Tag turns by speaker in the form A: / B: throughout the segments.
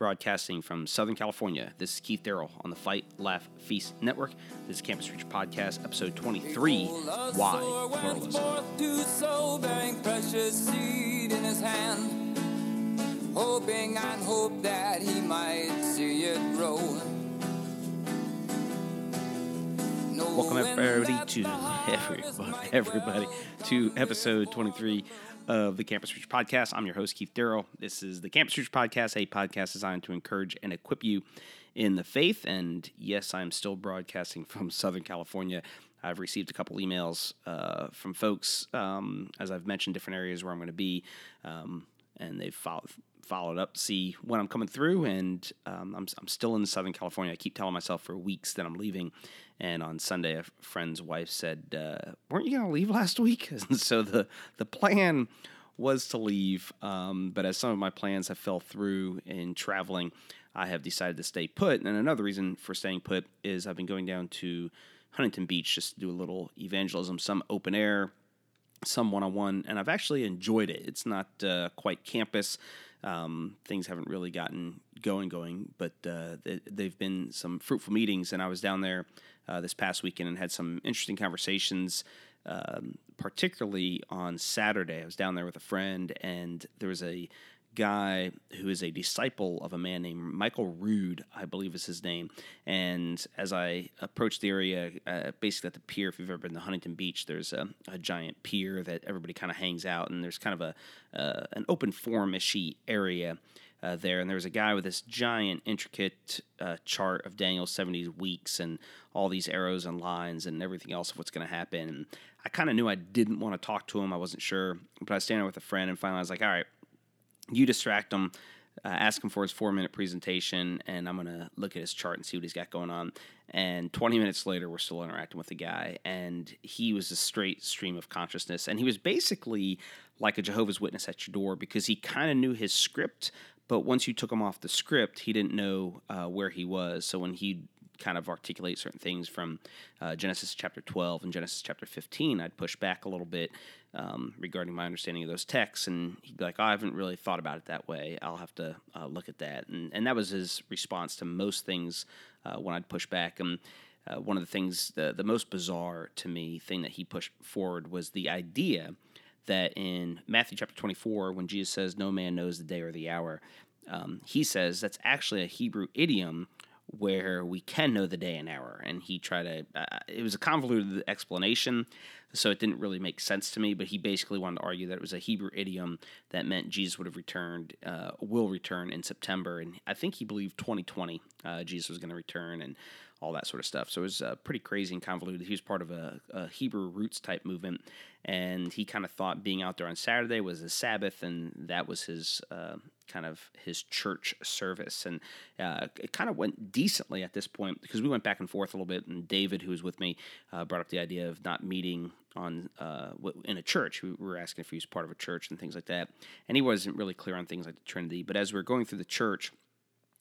A: broadcasting from Southern California. This is Keith Darrell on the Fight, Laugh, Feast Network. This is Campus Reach Podcast, episode 23 Why Pluralism. hoping and hope that he might see it grow. Welcome everybody to everybody, everybody to episode 23 of the Campus Reach Podcast. I'm your host, Keith Darrell. This is the Campus Reach Podcast, a podcast designed to encourage and equip you in the faith. And yes, I'm still broadcasting from Southern California. I've received a couple emails uh, from folks, um, as I've mentioned, different areas where I'm going to be, um, and they've followed, followed up see when I'm coming through. And um, I'm, I'm still in Southern California. I keep telling myself for weeks that I'm leaving. And on Sunday, a friend's wife said, uh, "Weren't you going to leave last week?" And so the the plan was to leave, um, but as some of my plans have fell through in traveling, I have decided to stay put. And another reason for staying put is I've been going down to Huntington Beach just to do a little evangelism, some open air, some one on one, and I've actually enjoyed it. It's not uh, quite campus. Um, things haven't really gotten going, going, but uh, they've been some fruitful meetings. And I was down there uh, this past weekend and had some interesting conversations. Um, particularly on Saturday, I was down there with a friend, and there was a guy who is a disciple of a man named Michael Rood, I believe is his name. And as I approached the area, uh, basically at the pier, if you've ever been to Huntington Beach, there's a, a giant pier that everybody kind of hangs out, and there's kind of a uh, an open forum ishy area uh, there. And there was a guy with this giant, intricate uh, chart of Daniel's 70 weeks and all these arrows and lines and everything else of what's going to happen. And I kind of knew I didn't want to talk to him. I wasn't sure. But I was standing with a friend, and finally I was like, all right, you distract him. Uh, ask him for his four minute presentation, and I'm going to look at his chart and see what he's got going on. And 20 minutes later, we're still interacting with the guy, and he was a straight stream of consciousness. And he was basically like a Jehovah's Witness at your door because he kind of knew his script, but once you took him off the script, he didn't know uh, where he was. So when he kind of articulate certain things from uh, Genesis chapter 12 and Genesis chapter 15, I'd push back a little bit um, regarding my understanding of those texts. And he'd be like, oh, I haven't really thought about it that way. I'll have to uh, look at that. And, and that was his response to most things uh, when I'd push back. And uh, one of the things, the, the most bizarre to me thing that he pushed forward was the idea that in Matthew chapter 24, when Jesus says, No man knows the day or the hour, um, he says that's actually a Hebrew idiom where we can know the day and hour. And he tried to, uh, it was a convoluted explanation, so it didn't really make sense to me. But he basically wanted to argue that it was a Hebrew idiom that meant Jesus would have returned, uh, will return in September. And I think he believed 2020 uh, Jesus was going to return and all that sort of stuff. So it was uh, pretty crazy and convoluted. He was part of a, a Hebrew roots type movement. And he kind of thought being out there on Saturday was the Sabbath, and that was his uh, kind of his church service. And uh, it kind of went decently at this point because we went back and forth a little bit. And David, who was with me, uh, brought up the idea of not meeting on uh, in a church. We were asking if he was part of a church and things like that. And he wasn't really clear on things like the Trinity. But as we are going through the church,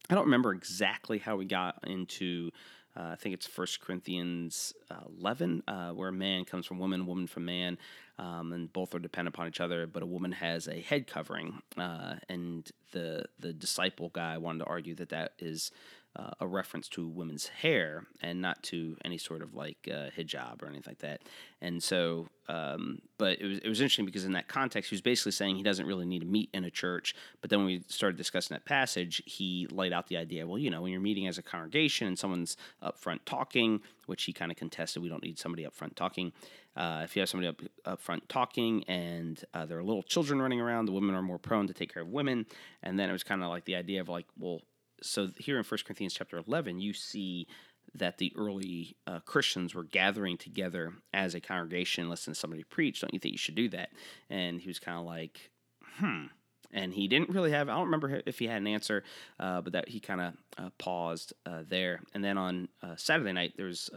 A: I don't remember exactly how we got into. Uh, I think it's First Corinthians uh, 11, uh, where man comes from woman, woman from man um, and both are dependent upon each other. But a woman has a head covering, uh, and the the disciple guy wanted to argue that that is uh, a reference to women's hair and not to any sort of like uh, hijab or anything like that. And so, um, but it was, it was interesting because in that context, he was basically saying he doesn't really need to meet in a church. But then when we started discussing that passage, he laid out the idea well, you know, when you're meeting as a congregation and someone's up front talking, which he kind of contested, we don't need somebody up front talking. Uh, if you have somebody up, up front talking and uh, there are little children running around, the women are more prone to take care of women. And then it was kind of like the idea of like, well, so here in 1 Corinthians chapter 11, you see that the early uh, Christians were gathering together as a congregation, listening to somebody preach. Don't you think you should do that? And he was kind of like, hmm. And he didn't really have, I don't remember if he had an answer, uh, but that he kind of uh, paused uh, there. And then on uh, Saturday night, there's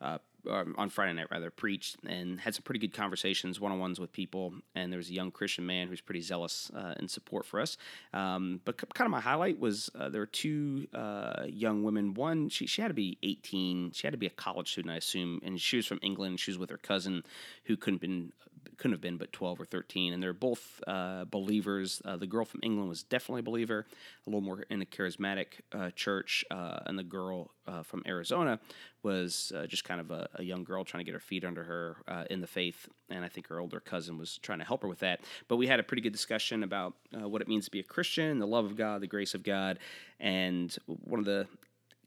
A: uh, um, on Friday night rather preached and had some pretty good conversations, one on ones with people. And there was a young Christian man who's pretty zealous uh, in support for us. Um, but kind of my highlight was uh, there were two uh, young women. One she she had to be 18. She had to be a college student, I assume, and she was from England. She was with her cousin who couldn't been couldn't have been but 12 or 13 and they're both uh, believers. Uh, the girl from england was definitely a believer a little more in a charismatic uh, church uh, and the girl uh, from arizona was uh, just kind of a, a, young girl trying to get her feet under her in the faith and i think her older cousin was trying to help her with that. But we had a pretty good discussion about what it means to be a christian the love of god the grace of god and one of the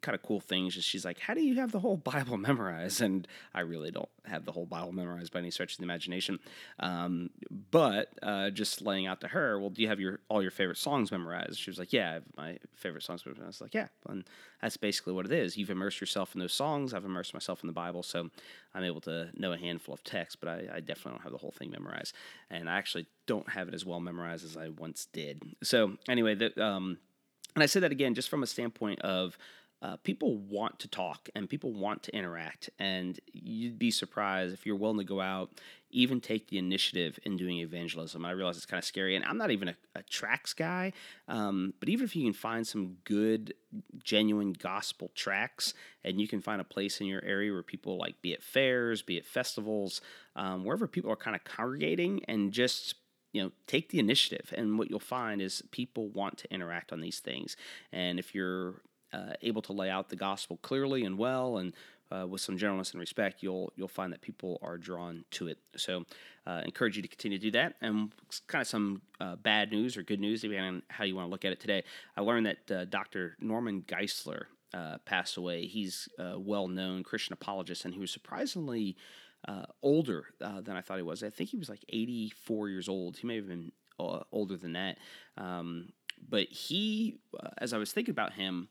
A: kind of cool things is she's like, How do you have the whole Bible memorized? And I really don't have the whole Bible memorized by any stretch of the imagination. Um, but uh, just laying out to her, Well, do you have your all your favorite songs memorized? She was like, Yeah, I have my favorite songs memorized. I was like, Yeah. And that's basically what it is. You've immersed yourself in those songs. I've immersed myself in the Bible. So I'm able to know a handful of texts, but I, I definitely don't have the whole thing memorized. And I actually don't have it as well memorized as I once did. So, anyway, the, um, and I say that again just from a standpoint of uh, people want to talk and people want to interact. And you'd be surprised if you're willing to go out, even take the initiative in doing evangelism. I realize it's kind of scary, and I'm not even a, a tracts guy, um, but even if you can find some good, genuine gospel tracks, and you can find a place in your area where people like, be it fairs, be it festivals, um, wherever people are kind of congregating, and just you know take the initiative and what you'll find is people want to interact on these things and if you're uh, able to lay out the gospel clearly and well and uh, with some gentleness and respect, you'll you'll find that people are drawn to it. So, uh, encourage you to continue to do that. And kind of some uh, bad news or good news, depending on how you want to look at it today. I learned that uh, Dr. Norman Geisler uh, passed away. He's a well-known Christian apologist, and he was surprisingly uh, older than I thought he was. I think he was like 84 years old. He may have been older than that. Um, but he, as I was thinking about him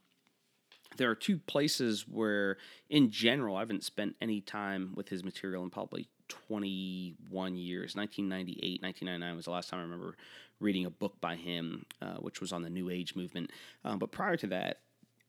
A: there are two places where, in general, I haven't spent any time with his material in probably 21 years. 1998, 1999 was the last time I remember reading a book by him, uh, which was on the New Age movement. Um, but prior to that,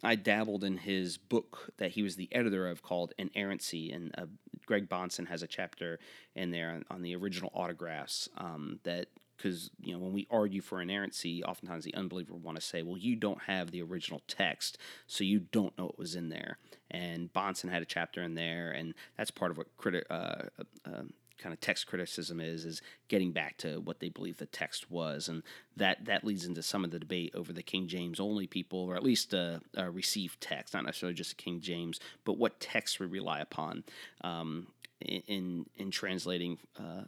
A: I dabbled in his book that he was the editor of called Inerrancy, and uh, Greg Bahnsen has a chapter in there on, on the original autographs um, that because you know when we argue for inerrancy, oftentimes the unbeliever want to say, "Well, you don't have the original text, so you don't know what was in there." And Bahnsen had a chapter in there, and that's part of what criti- uh, uh, um, kind of text criticism is is getting back to what they believe the text was, and that that leads into some of the debate over the King James only people, or at least uh, uh, received text, not necessarily just the King James, but what text we rely upon um, in in translating uh,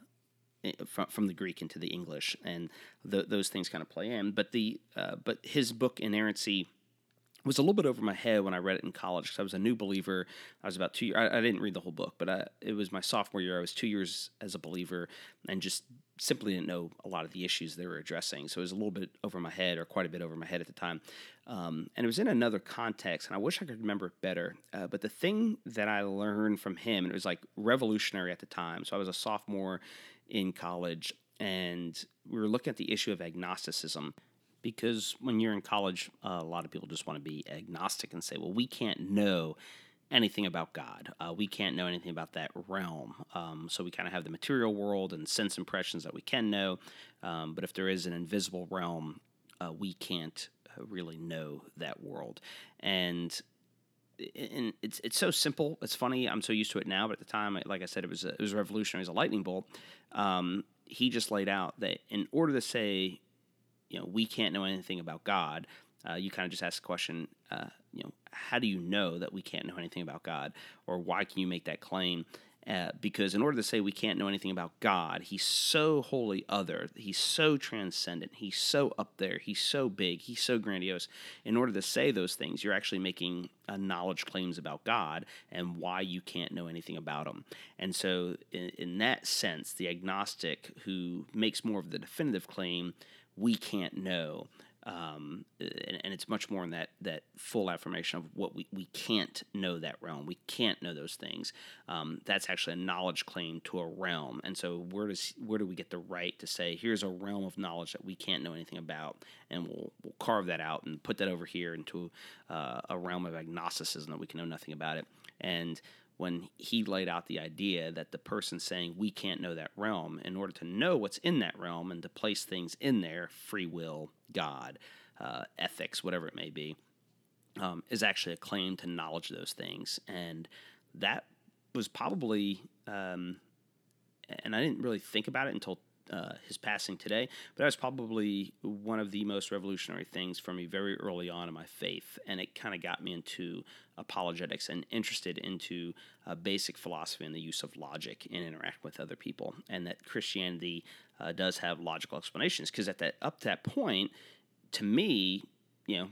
A: from, from the Greek into the English, and the, those things kind of play in. But the uh, but his book Inerrancy was a little bit over my head when I read it in college because I was a new believer. I was about two years. I, I didn't read the whole book, but I, it was my sophomore year. I was two years as a believer and just simply didn't know a lot of the issues they were addressing. So it was a little bit over my head, or quite a bit over my head at the time. Um, and it was in another context, and I wish I could remember it better. Uh, but the thing that I learned from him, and it was like revolutionary at the time. So I was a sophomore in college, and we were looking at the issue of agnosticism because when you're in college, uh, a lot of people just want to be agnostic and say, well, we can't know anything about God. Uh, we can't know anything about that realm. Um, so we kind of have the material world and sense impressions that we can know. Um, but if there is an invisible realm, uh, we can't uh, really know that world. And and it's it's so simple. It's funny. I'm so used to it now, but at the time, like I said, it was a, it was revolutionary. It was a lightning bolt. Um, he just laid out that in order to say, you know, we can't know anything about God, uh, you kind of just ask the question, uh, you know, how do you know that we can't know anything about God, or why can you make that claim? Uh, because in order to say we can't know anything about God, He's so wholly other, He's so transcendent, He's so up there, He's so big, He's so grandiose. In order to say those things, you're actually making uh, knowledge claims about God and why you can't know anything about Him. And so, in, in that sense, the agnostic who makes more of the definitive claim, we can't know, um, and, and, it's much more in that that full affirmation of what we, we can't know that realm. We can't know those things. Um, that's actually a knowledge claim to a realm. And so where does where do we get the right to say here's a realm of knowledge that we can't know anything about, and we'll we'll carve that out and put that over here into uh, a realm of agnosticism that we can know nothing about it. And when he laid out the idea that the person saying we can't know that realm, in order to know what's in that realm and to place things in there, free will, God, uh, ethics, whatever it may be, um, is actually a claim to knowledge of those things. And that was probably um, and I didn't really think about it until uh, his passing today, but that was probably one of the most revolutionary things for me very early on in my faith, and it kind of got me into apologetics and interested into uh, basic philosophy and the use of logic in interacting with other people, and that Christianity uh, does have logical explanations. Because at that up to that point, to me, you know,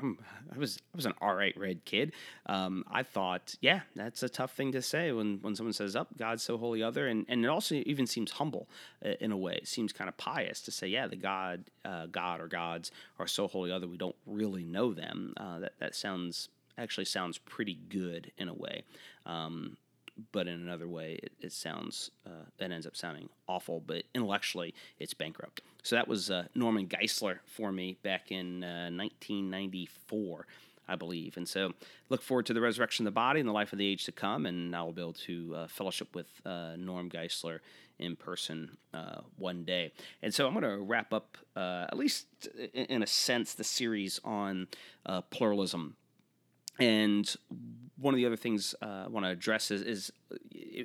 A: I'm, i was I was an all right red kid. Um, I thought, yeah, that's a tough thing to say when, when someone says, "Up, oh, God's so wholly, other," and and it also even seems humble uh, in a way. It seems kind of pious to say, yeah, the God, uh, God or gods are so wholly, other. We don't really know them. Uh, that that sounds actually sounds pretty good in a way. Um, but in another way, it, it sounds uh, it ends up sounding awful. But intellectually, it's bankrupt. So that was uh, Norman Geisler for me back in uh, 1994. I believe. And so look forward to the resurrection of the body and the life of the age to come. And I'll be able to uh, fellowship with uh, Norm Geisler in person uh, one day. And so I'm going to wrap up, at least in a sense, the series on pluralism and one of the other things uh, I want to address is, is,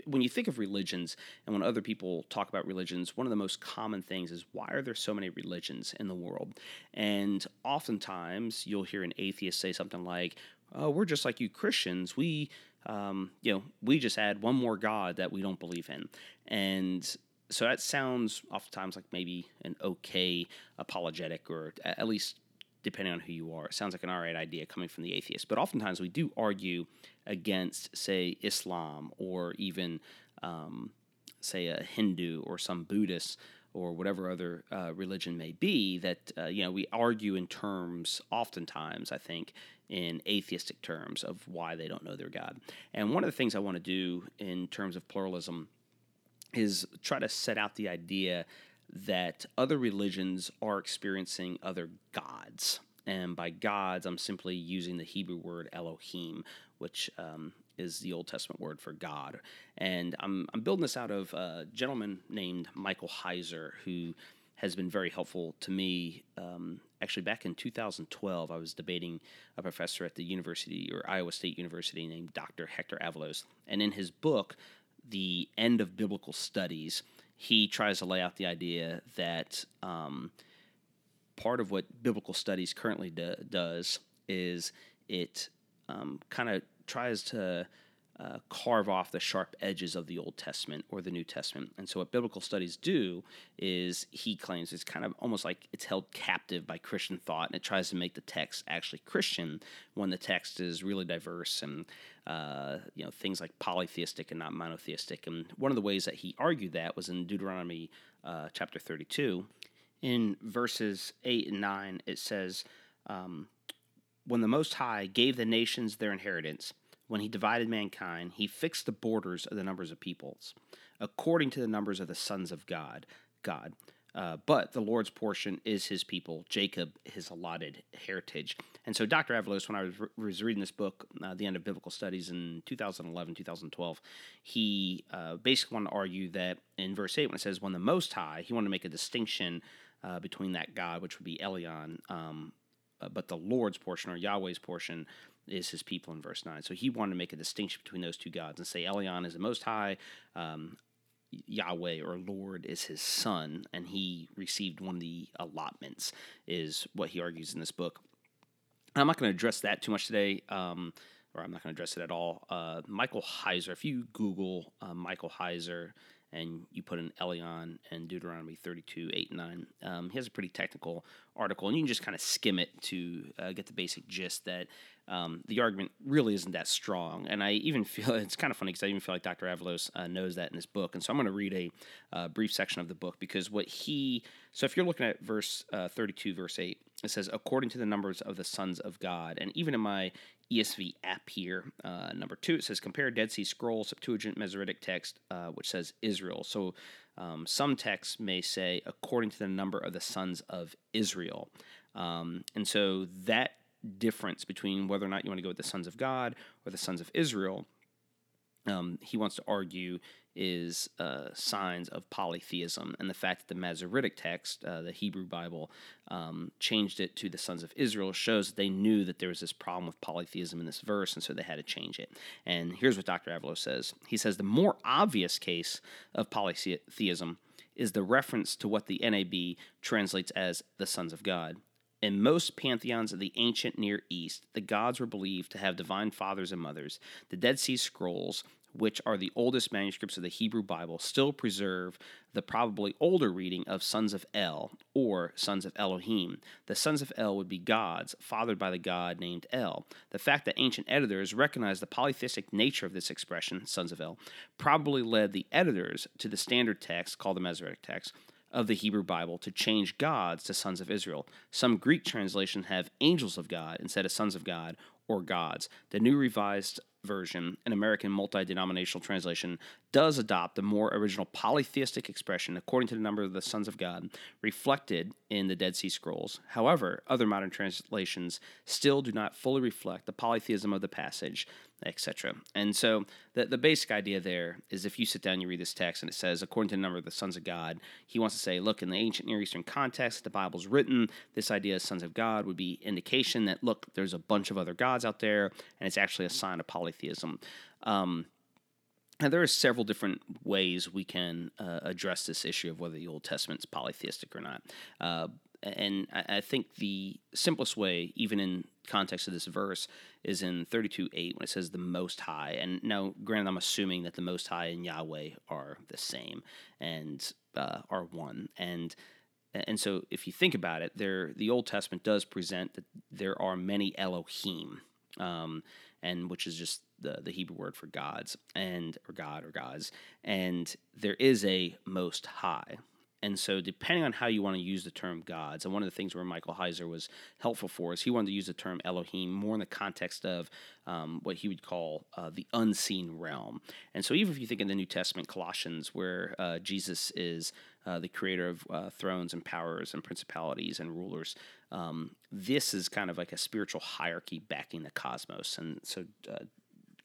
A: when you think of religions and when other people talk about religions, one of the most common things is why are there so many religions in the world? And oftentimes you'll hear an atheist say something like, "Oh, we're just like you Christians. We, um, you know, we just add one more God that we don't believe in." And so that sounds oftentimes like maybe an okay apologetic or at least depending on who you are. It sounds like an all right idea coming from the atheist. But oftentimes we do argue against, say, Islam or even, um, say, a Hindu or some Buddhist or whatever other uh, religion may be, that, uh, you know, we argue in terms, oftentimes, I think, in atheistic terms of why they don't know their God. And one of the things I want to do in terms of pluralism is try to set out the idea that other religions are experiencing other gods. And by gods, I'm simply using the Hebrew word Elohim, which um, is the Old Testament word for God. And I'm, I'm building this out of a gentleman named Michael Heiser, who has been very helpful to me. Um, actually, back in 2012, I was debating a professor at the university or Iowa State University named Dr. Hector Avalos. And in his book, The End of Biblical Studies, he tries to lay out the idea that um, part of what biblical studies currently do, does is it um, kind of tries to uh, carve off the sharp edges of the Old Testament or the New Testament. And so, what biblical studies do is, he claims, it's kind of almost like it's held captive by Christian thought, and it tries to make the text actually Christian when the text is really diverse and uh, you know things like polytheistic and not monotheistic. And one of the ways that he argued that was in Deuteronomy uh, chapter 32. In verses 8 and 9, it says, um, When the Most High gave the nations their inheritance, when he divided mankind, he fixed the borders of the numbers of peoples, according to the numbers of the sons of God. God. Uh, but the Lord's portion is his people, Jacob, his allotted heritage. And so, Dr. Avalos, when I was, re- was reading this book, uh, The End of Biblical Studies in 2011, 2012, he uh, basically wanted to argue that in verse 8, when it says, when the Most High, he wanted to make a distinction uh, between that God, which would be Elyon, um, uh, but the Lord's portion or Yahweh's portion is his people in verse 9. So he wanted to make a distinction between those two gods and say Elyon is the Most High, um, Yahweh or Lord is his son, and he received one of the allotments, is what he argues in this book. I'm not going to address that too much today, um, or I'm not going to address it at all. Uh, Michael Heiser, if you Google uh, Michael Heiser and you put in Elyon and Deuteronomy 32, 8, and 9, um, he has a pretty technical article, and you can just kind of skim it to uh, get the basic gist that um, the argument really isn't that strong. And I even feel it's kind of funny because I even feel like Dr. Avalos uh, knows that in his book. And so I'm going to read a uh, brief section of the book because what he, so if you're looking at verse uh, 32, verse 8, it says, according to the numbers of the sons of God. And even in my ESV app here, uh, number two, it says, compare Dead Sea Scroll, Septuagint, Masoretic text, uh, which says Israel. So um, some texts may say, according to the number of the sons of Israel. Um, and so that difference between whether or not you want to go with the sons of God or the sons of Israel um, he wants to argue is uh, signs of polytheism, and the fact that the Masoretic text, uh, the Hebrew Bible, um, changed it to the sons of Israel shows that they knew that there was this problem with polytheism in this verse, and so they had to change it. And here's what Dr. Avalos says He says the more obvious case of polytheism is the reference to what the NAB translates as the sons of God. In most pantheons of the ancient Near East, the gods were believed to have divine fathers and mothers. The Dead Sea Scrolls which are the oldest manuscripts of the Hebrew Bible, still preserve the probably older reading of sons of El or sons of Elohim. The sons of El would be gods, fathered by the god named El. The fact that ancient editors recognized the polytheistic nature of this expression, sons of El, probably led the editors to the standard text, called the Masoretic text, of the Hebrew Bible to change gods to sons of Israel. Some Greek translations have angels of God instead of sons of God or gods. The New Revised Version, an American multi denominational translation, does adopt the more original polytheistic expression according to the number of the sons of God reflected in the Dead Sea Scrolls. However, other modern translations still do not fully reflect the polytheism of the passage, etc. And so the, the basic idea there is if you sit down, you read this text, and it says, according to the number of the sons of God, he wants to say, look, in the ancient Near Eastern context, the Bible's written, this idea of sons of God would be indication that, look, there's a bunch of other gods out there, and it's actually a sign of polytheism. Um, and there are several different ways we can uh, address this issue of whether the Old Testament is polytheistic or not. Uh, and I, think the simplest way, even in context of this verse, is in 32 8 when it says the Most High. And now, granted, I'm assuming that the Most High and Yahweh are the same and uh, are one. And and so, if you think about it, there the Old Testament does present that there are many Elohim, um, and which is just the, the Hebrew word for gods and or God or gods, and there is a most high. And so, depending on how you want to use the term gods, and one of the things where Michael Heiser was helpful for us, he wanted to use the term Elohim more in the context of um, what he would call uh, the unseen realm. And so, even if you think in the New Testament, Colossians, where uh, Jesus is uh, the creator of uh, thrones and powers and principalities and rulers, um, this is kind of like a spiritual hierarchy backing the cosmos. And so, uh,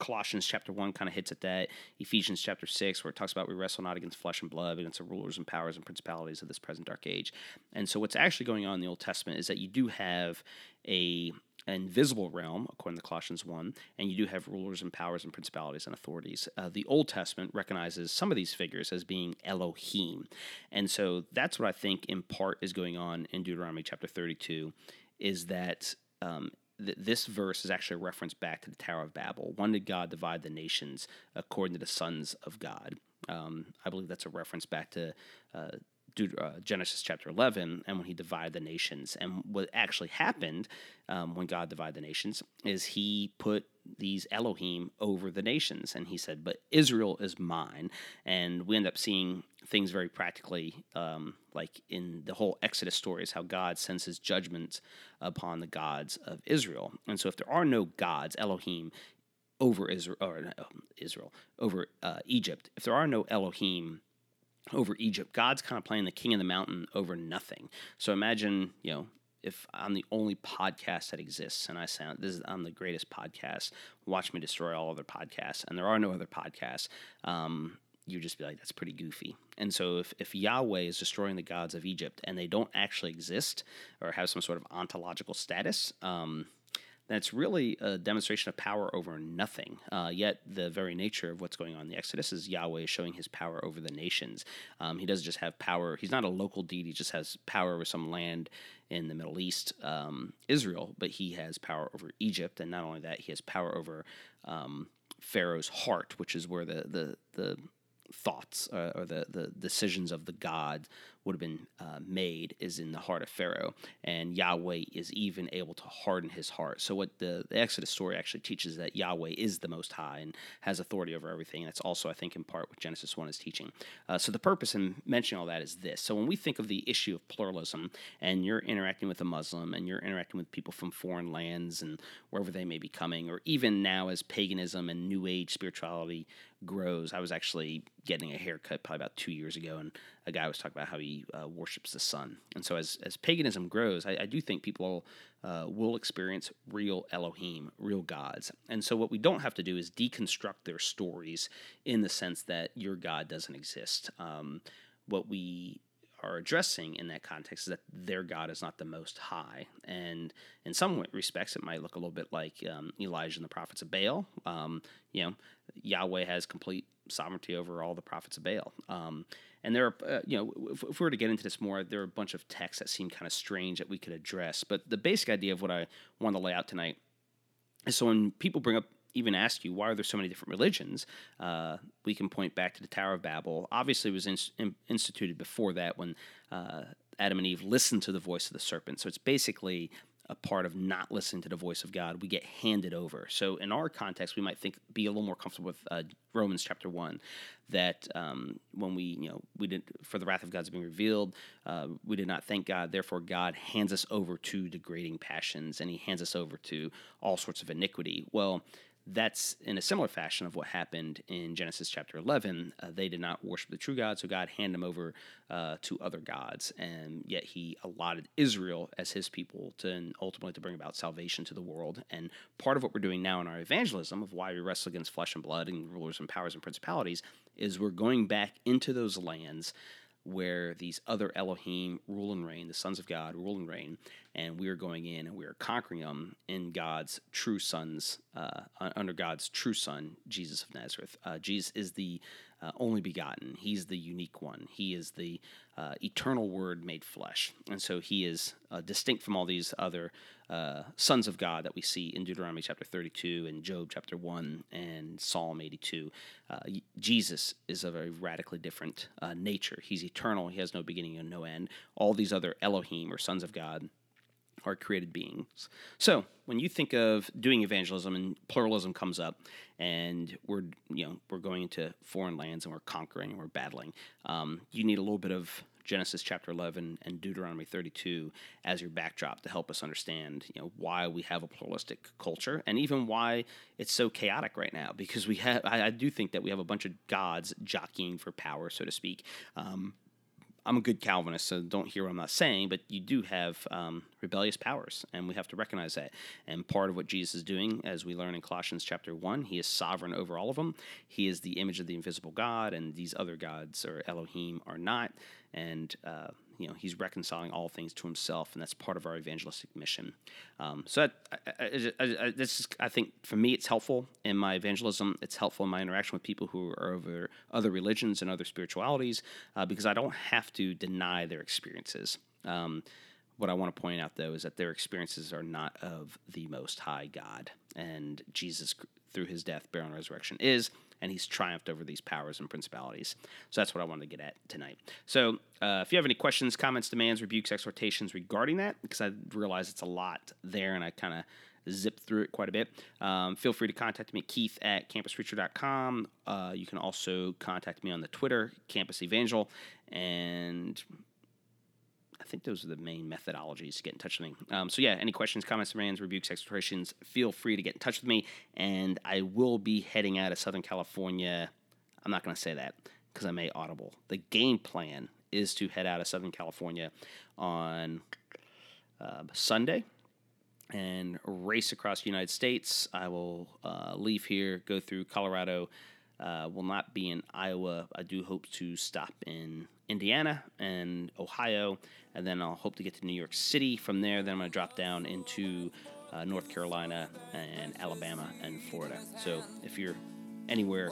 A: Colossians chapter 1 kind of hits at that. Ephesians chapter 6, where it talks about we wrestle not against flesh and blood, but against the rulers and powers and principalities of this present dark age. And so, what's actually going on in the Old Testament is that you do have a an invisible realm, according to Colossians 1, and you do have rulers and powers and principalities and authorities. Uh, the Old Testament recognizes some of these figures as being Elohim. And so that's what I think in part is going on in Deuteronomy chapter 32, is that um, th- this verse is actually a reference back to the Tower of Babel. When did God divide the nations according to the sons of God? Um, I believe that's a reference back to uh, uh, Genesis chapter 11 and when he divided the nations. And what actually happened um, when God divided the nations is he put these Elohim over the nations. And he said, But Israel is mine. And we end up seeing things very practically, um, like in the whole Exodus story, is how God sends his judgment upon the gods of Israel. And so if there are no gods, Elohim, over Israel, or uh, Israel, over uh, Egypt, if there are no Elohim, over Egypt. God's kind of playing the king of the mountain over nothing. So imagine, you know, if I'm the only podcast that exists and I sound this is I'm the greatest podcast, watch me destroy all other podcasts, and there are no other podcasts. Um, you just be like, that's pretty goofy. And so, if, if Yahweh is destroying the gods of Egypt and they don't actually exist or have some sort of ontological status, um, that's really a demonstration of power over nothing. Uh, yet the very nature of what's going on in the Exodus is Yahweh is showing his power over the nations. Um, he doesn't just have power, he's not a local deity, he just has power over some land in the Middle East, um, Israel, but he has power over Egypt. And not only that, he has power over um, Pharaoh's heart, which is where the, the, the thoughts uh, or the, the decisions of the God would have been uh, made is in the heart of Pharaoh, and Yahweh is even able to harden his heart. So, what the, the Exodus story actually teaches that Yahweh is the Most High and has authority over everything. That's also, I think, in part what Genesis 1 is teaching. Uh, so, the purpose in mentioning all that is this. So, when we think of the issue of pluralism, and you're interacting with a Muslim, and you're interacting with people from foreign lands and wherever they may be coming, or even now as paganism and New Age spirituality grows. I was actually getting a haircut probably about two years ago, and a guy was talking about how he uh, worships the sun. And so, as, as paganism grows, I, I do think people uh, will experience real Elohim, real gods. And so, what we don't have to do is deconstruct their stories in the sense that your God doesn't exist. Um, what we are addressing in that context is that their God is not the most high. And in some respects, it might look a little bit like um, Elijah and the prophets of Baal. Um, you know, Yahweh has complete sovereignty over all the prophets of Baal. Um, and there are, uh, you know, if, if, we were to get into this more, there are a bunch of texts that seem kind of strange that we could address. But the basic idea of what I want to lay out tonight is so when people bring up even ask you why are there so many different religions, uh, we can point back to the Tower of Babel. Obviously, it was in, in, instituted before that when uh, Adam and Eve listened to the voice of the serpent. So it's basically a part of not listening to the voice of God. We get handed over. So in our context, we might think be a little more comfortable with uh, Romans chapter one, that um, when we you know we did for the wrath of God's being revealed, uh, we did not thank God. Therefore, God hands us over to degrading passions, and He hands us over to all sorts of iniquity. Well that's in a similar fashion of what happened in Genesis chapter 11. Uh, they did not worship the true God, so God handed them over uh, to other gods, and yet He allotted Israel as His people to and ultimately to bring about salvation to the world. And part of what we're doing now in our evangelism of why we wrestle against flesh and blood and rulers and powers and principalities is we're going back into those lands where these other Elohim rule and reign, the sons of God rule and reign, and we are going in and we are conquering them in God's true sons, uh, under God's true son, Jesus of Nazareth. Uh, Jesus is the uh, only begotten. He's the unique one. He is the uh, eternal Word made flesh, and so he is uh, distinct from all these other uh, sons of God that we see in Deuteronomy chapter 32 and Job chapter 1 and Psalm 82. Uh, Jesus is of a radically different uh, nature. He's eternal. He has no beginning and no end. All these other Elohim or sons of God are created beings. So when you think of doing evangelism and pluralism comes up, and we're you know we're going into foreign lands and we're conquering and we're battling, um, you need a little bit of Genesis chapter 11 and Deuteronomy 32 as your backdrop to help us understand, you know, why we have a pluralistic culture and even why it's so chaotic right now. Because we have, I, I do think that we have a bunch of gods jockeying for power, so to speak. Um, I'm a good Calvinist, so don't hear what I'm not saying, but you do have um, rebellious powers, and we have to recognize that. And part of what Jesus is doing, as we learn in Colossians chapter 1, he is sovereign over all of them. He is the image of the invisible God, and these other gods, or Elohim, are not. And uh, you know he's reconciling all things to himself, and that's part of our evangelistic mission. Um, so I, I, I, this is, I think, for me, it's helpful in my evangelism. It's helpful in my interaction with people who are over other religions and other spiritualities, uh, because I don't have to deny their experiences. Um, what I want to point out, though, is that their experiences are not of the Most High God, and Jesus, through His death, burial, and resurrection, is and he's triumphed over these powers and principalities. So that's what I wanted to get at tonight. So uh, if you have any questions, comments, demands, rebukes, exhortations regarding that, because I realize it's a lot there and I kind of zip through it quite a bit. Um, feel free to contact me, Keith at campuspreacher.com. Uh, you can also contact me on the Twitter, Campus Evangel, and I think those are the main methodologies to get in touch with me. Um, so yeah, any questions, comments, demands, rebukes, exhortations, feel free to get in touch with me. And I will be heading out of Southern California. I'm not going to say that because I may audible. The game plan is to head out of Southern California on uh, Sunday and race across the United States. I will uh, leave here, go through Colorado. Uh, will not be in Iowa. I do hope to stop in Indiana and Ohio, and then I'll hope to get to New York City. From there, then I'm going to drop down into uh, North Carolina and Alabama and Florida. So if you're anywhere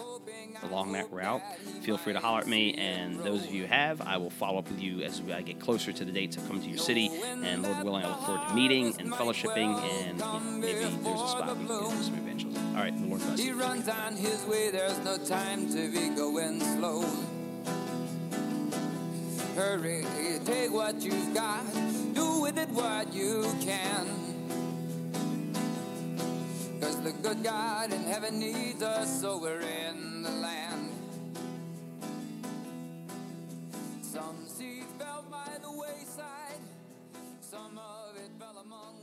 A: along that route, feel free to holler at me. And those of you who have, I will follow up with you as I get closer to the dates of coming to your city. And Lord willing, I look forward to meeting and fellowshipping, and you know, maybe there's a spot we can do some evangelism. All right, the Lord bless. He runs on his way. There's no time to be going slow. Hurry, take what you've got, do with it what you can. Cause the good God in heaven needs us, so we're in the land. Some seeds fell by the wayside, some of it fell among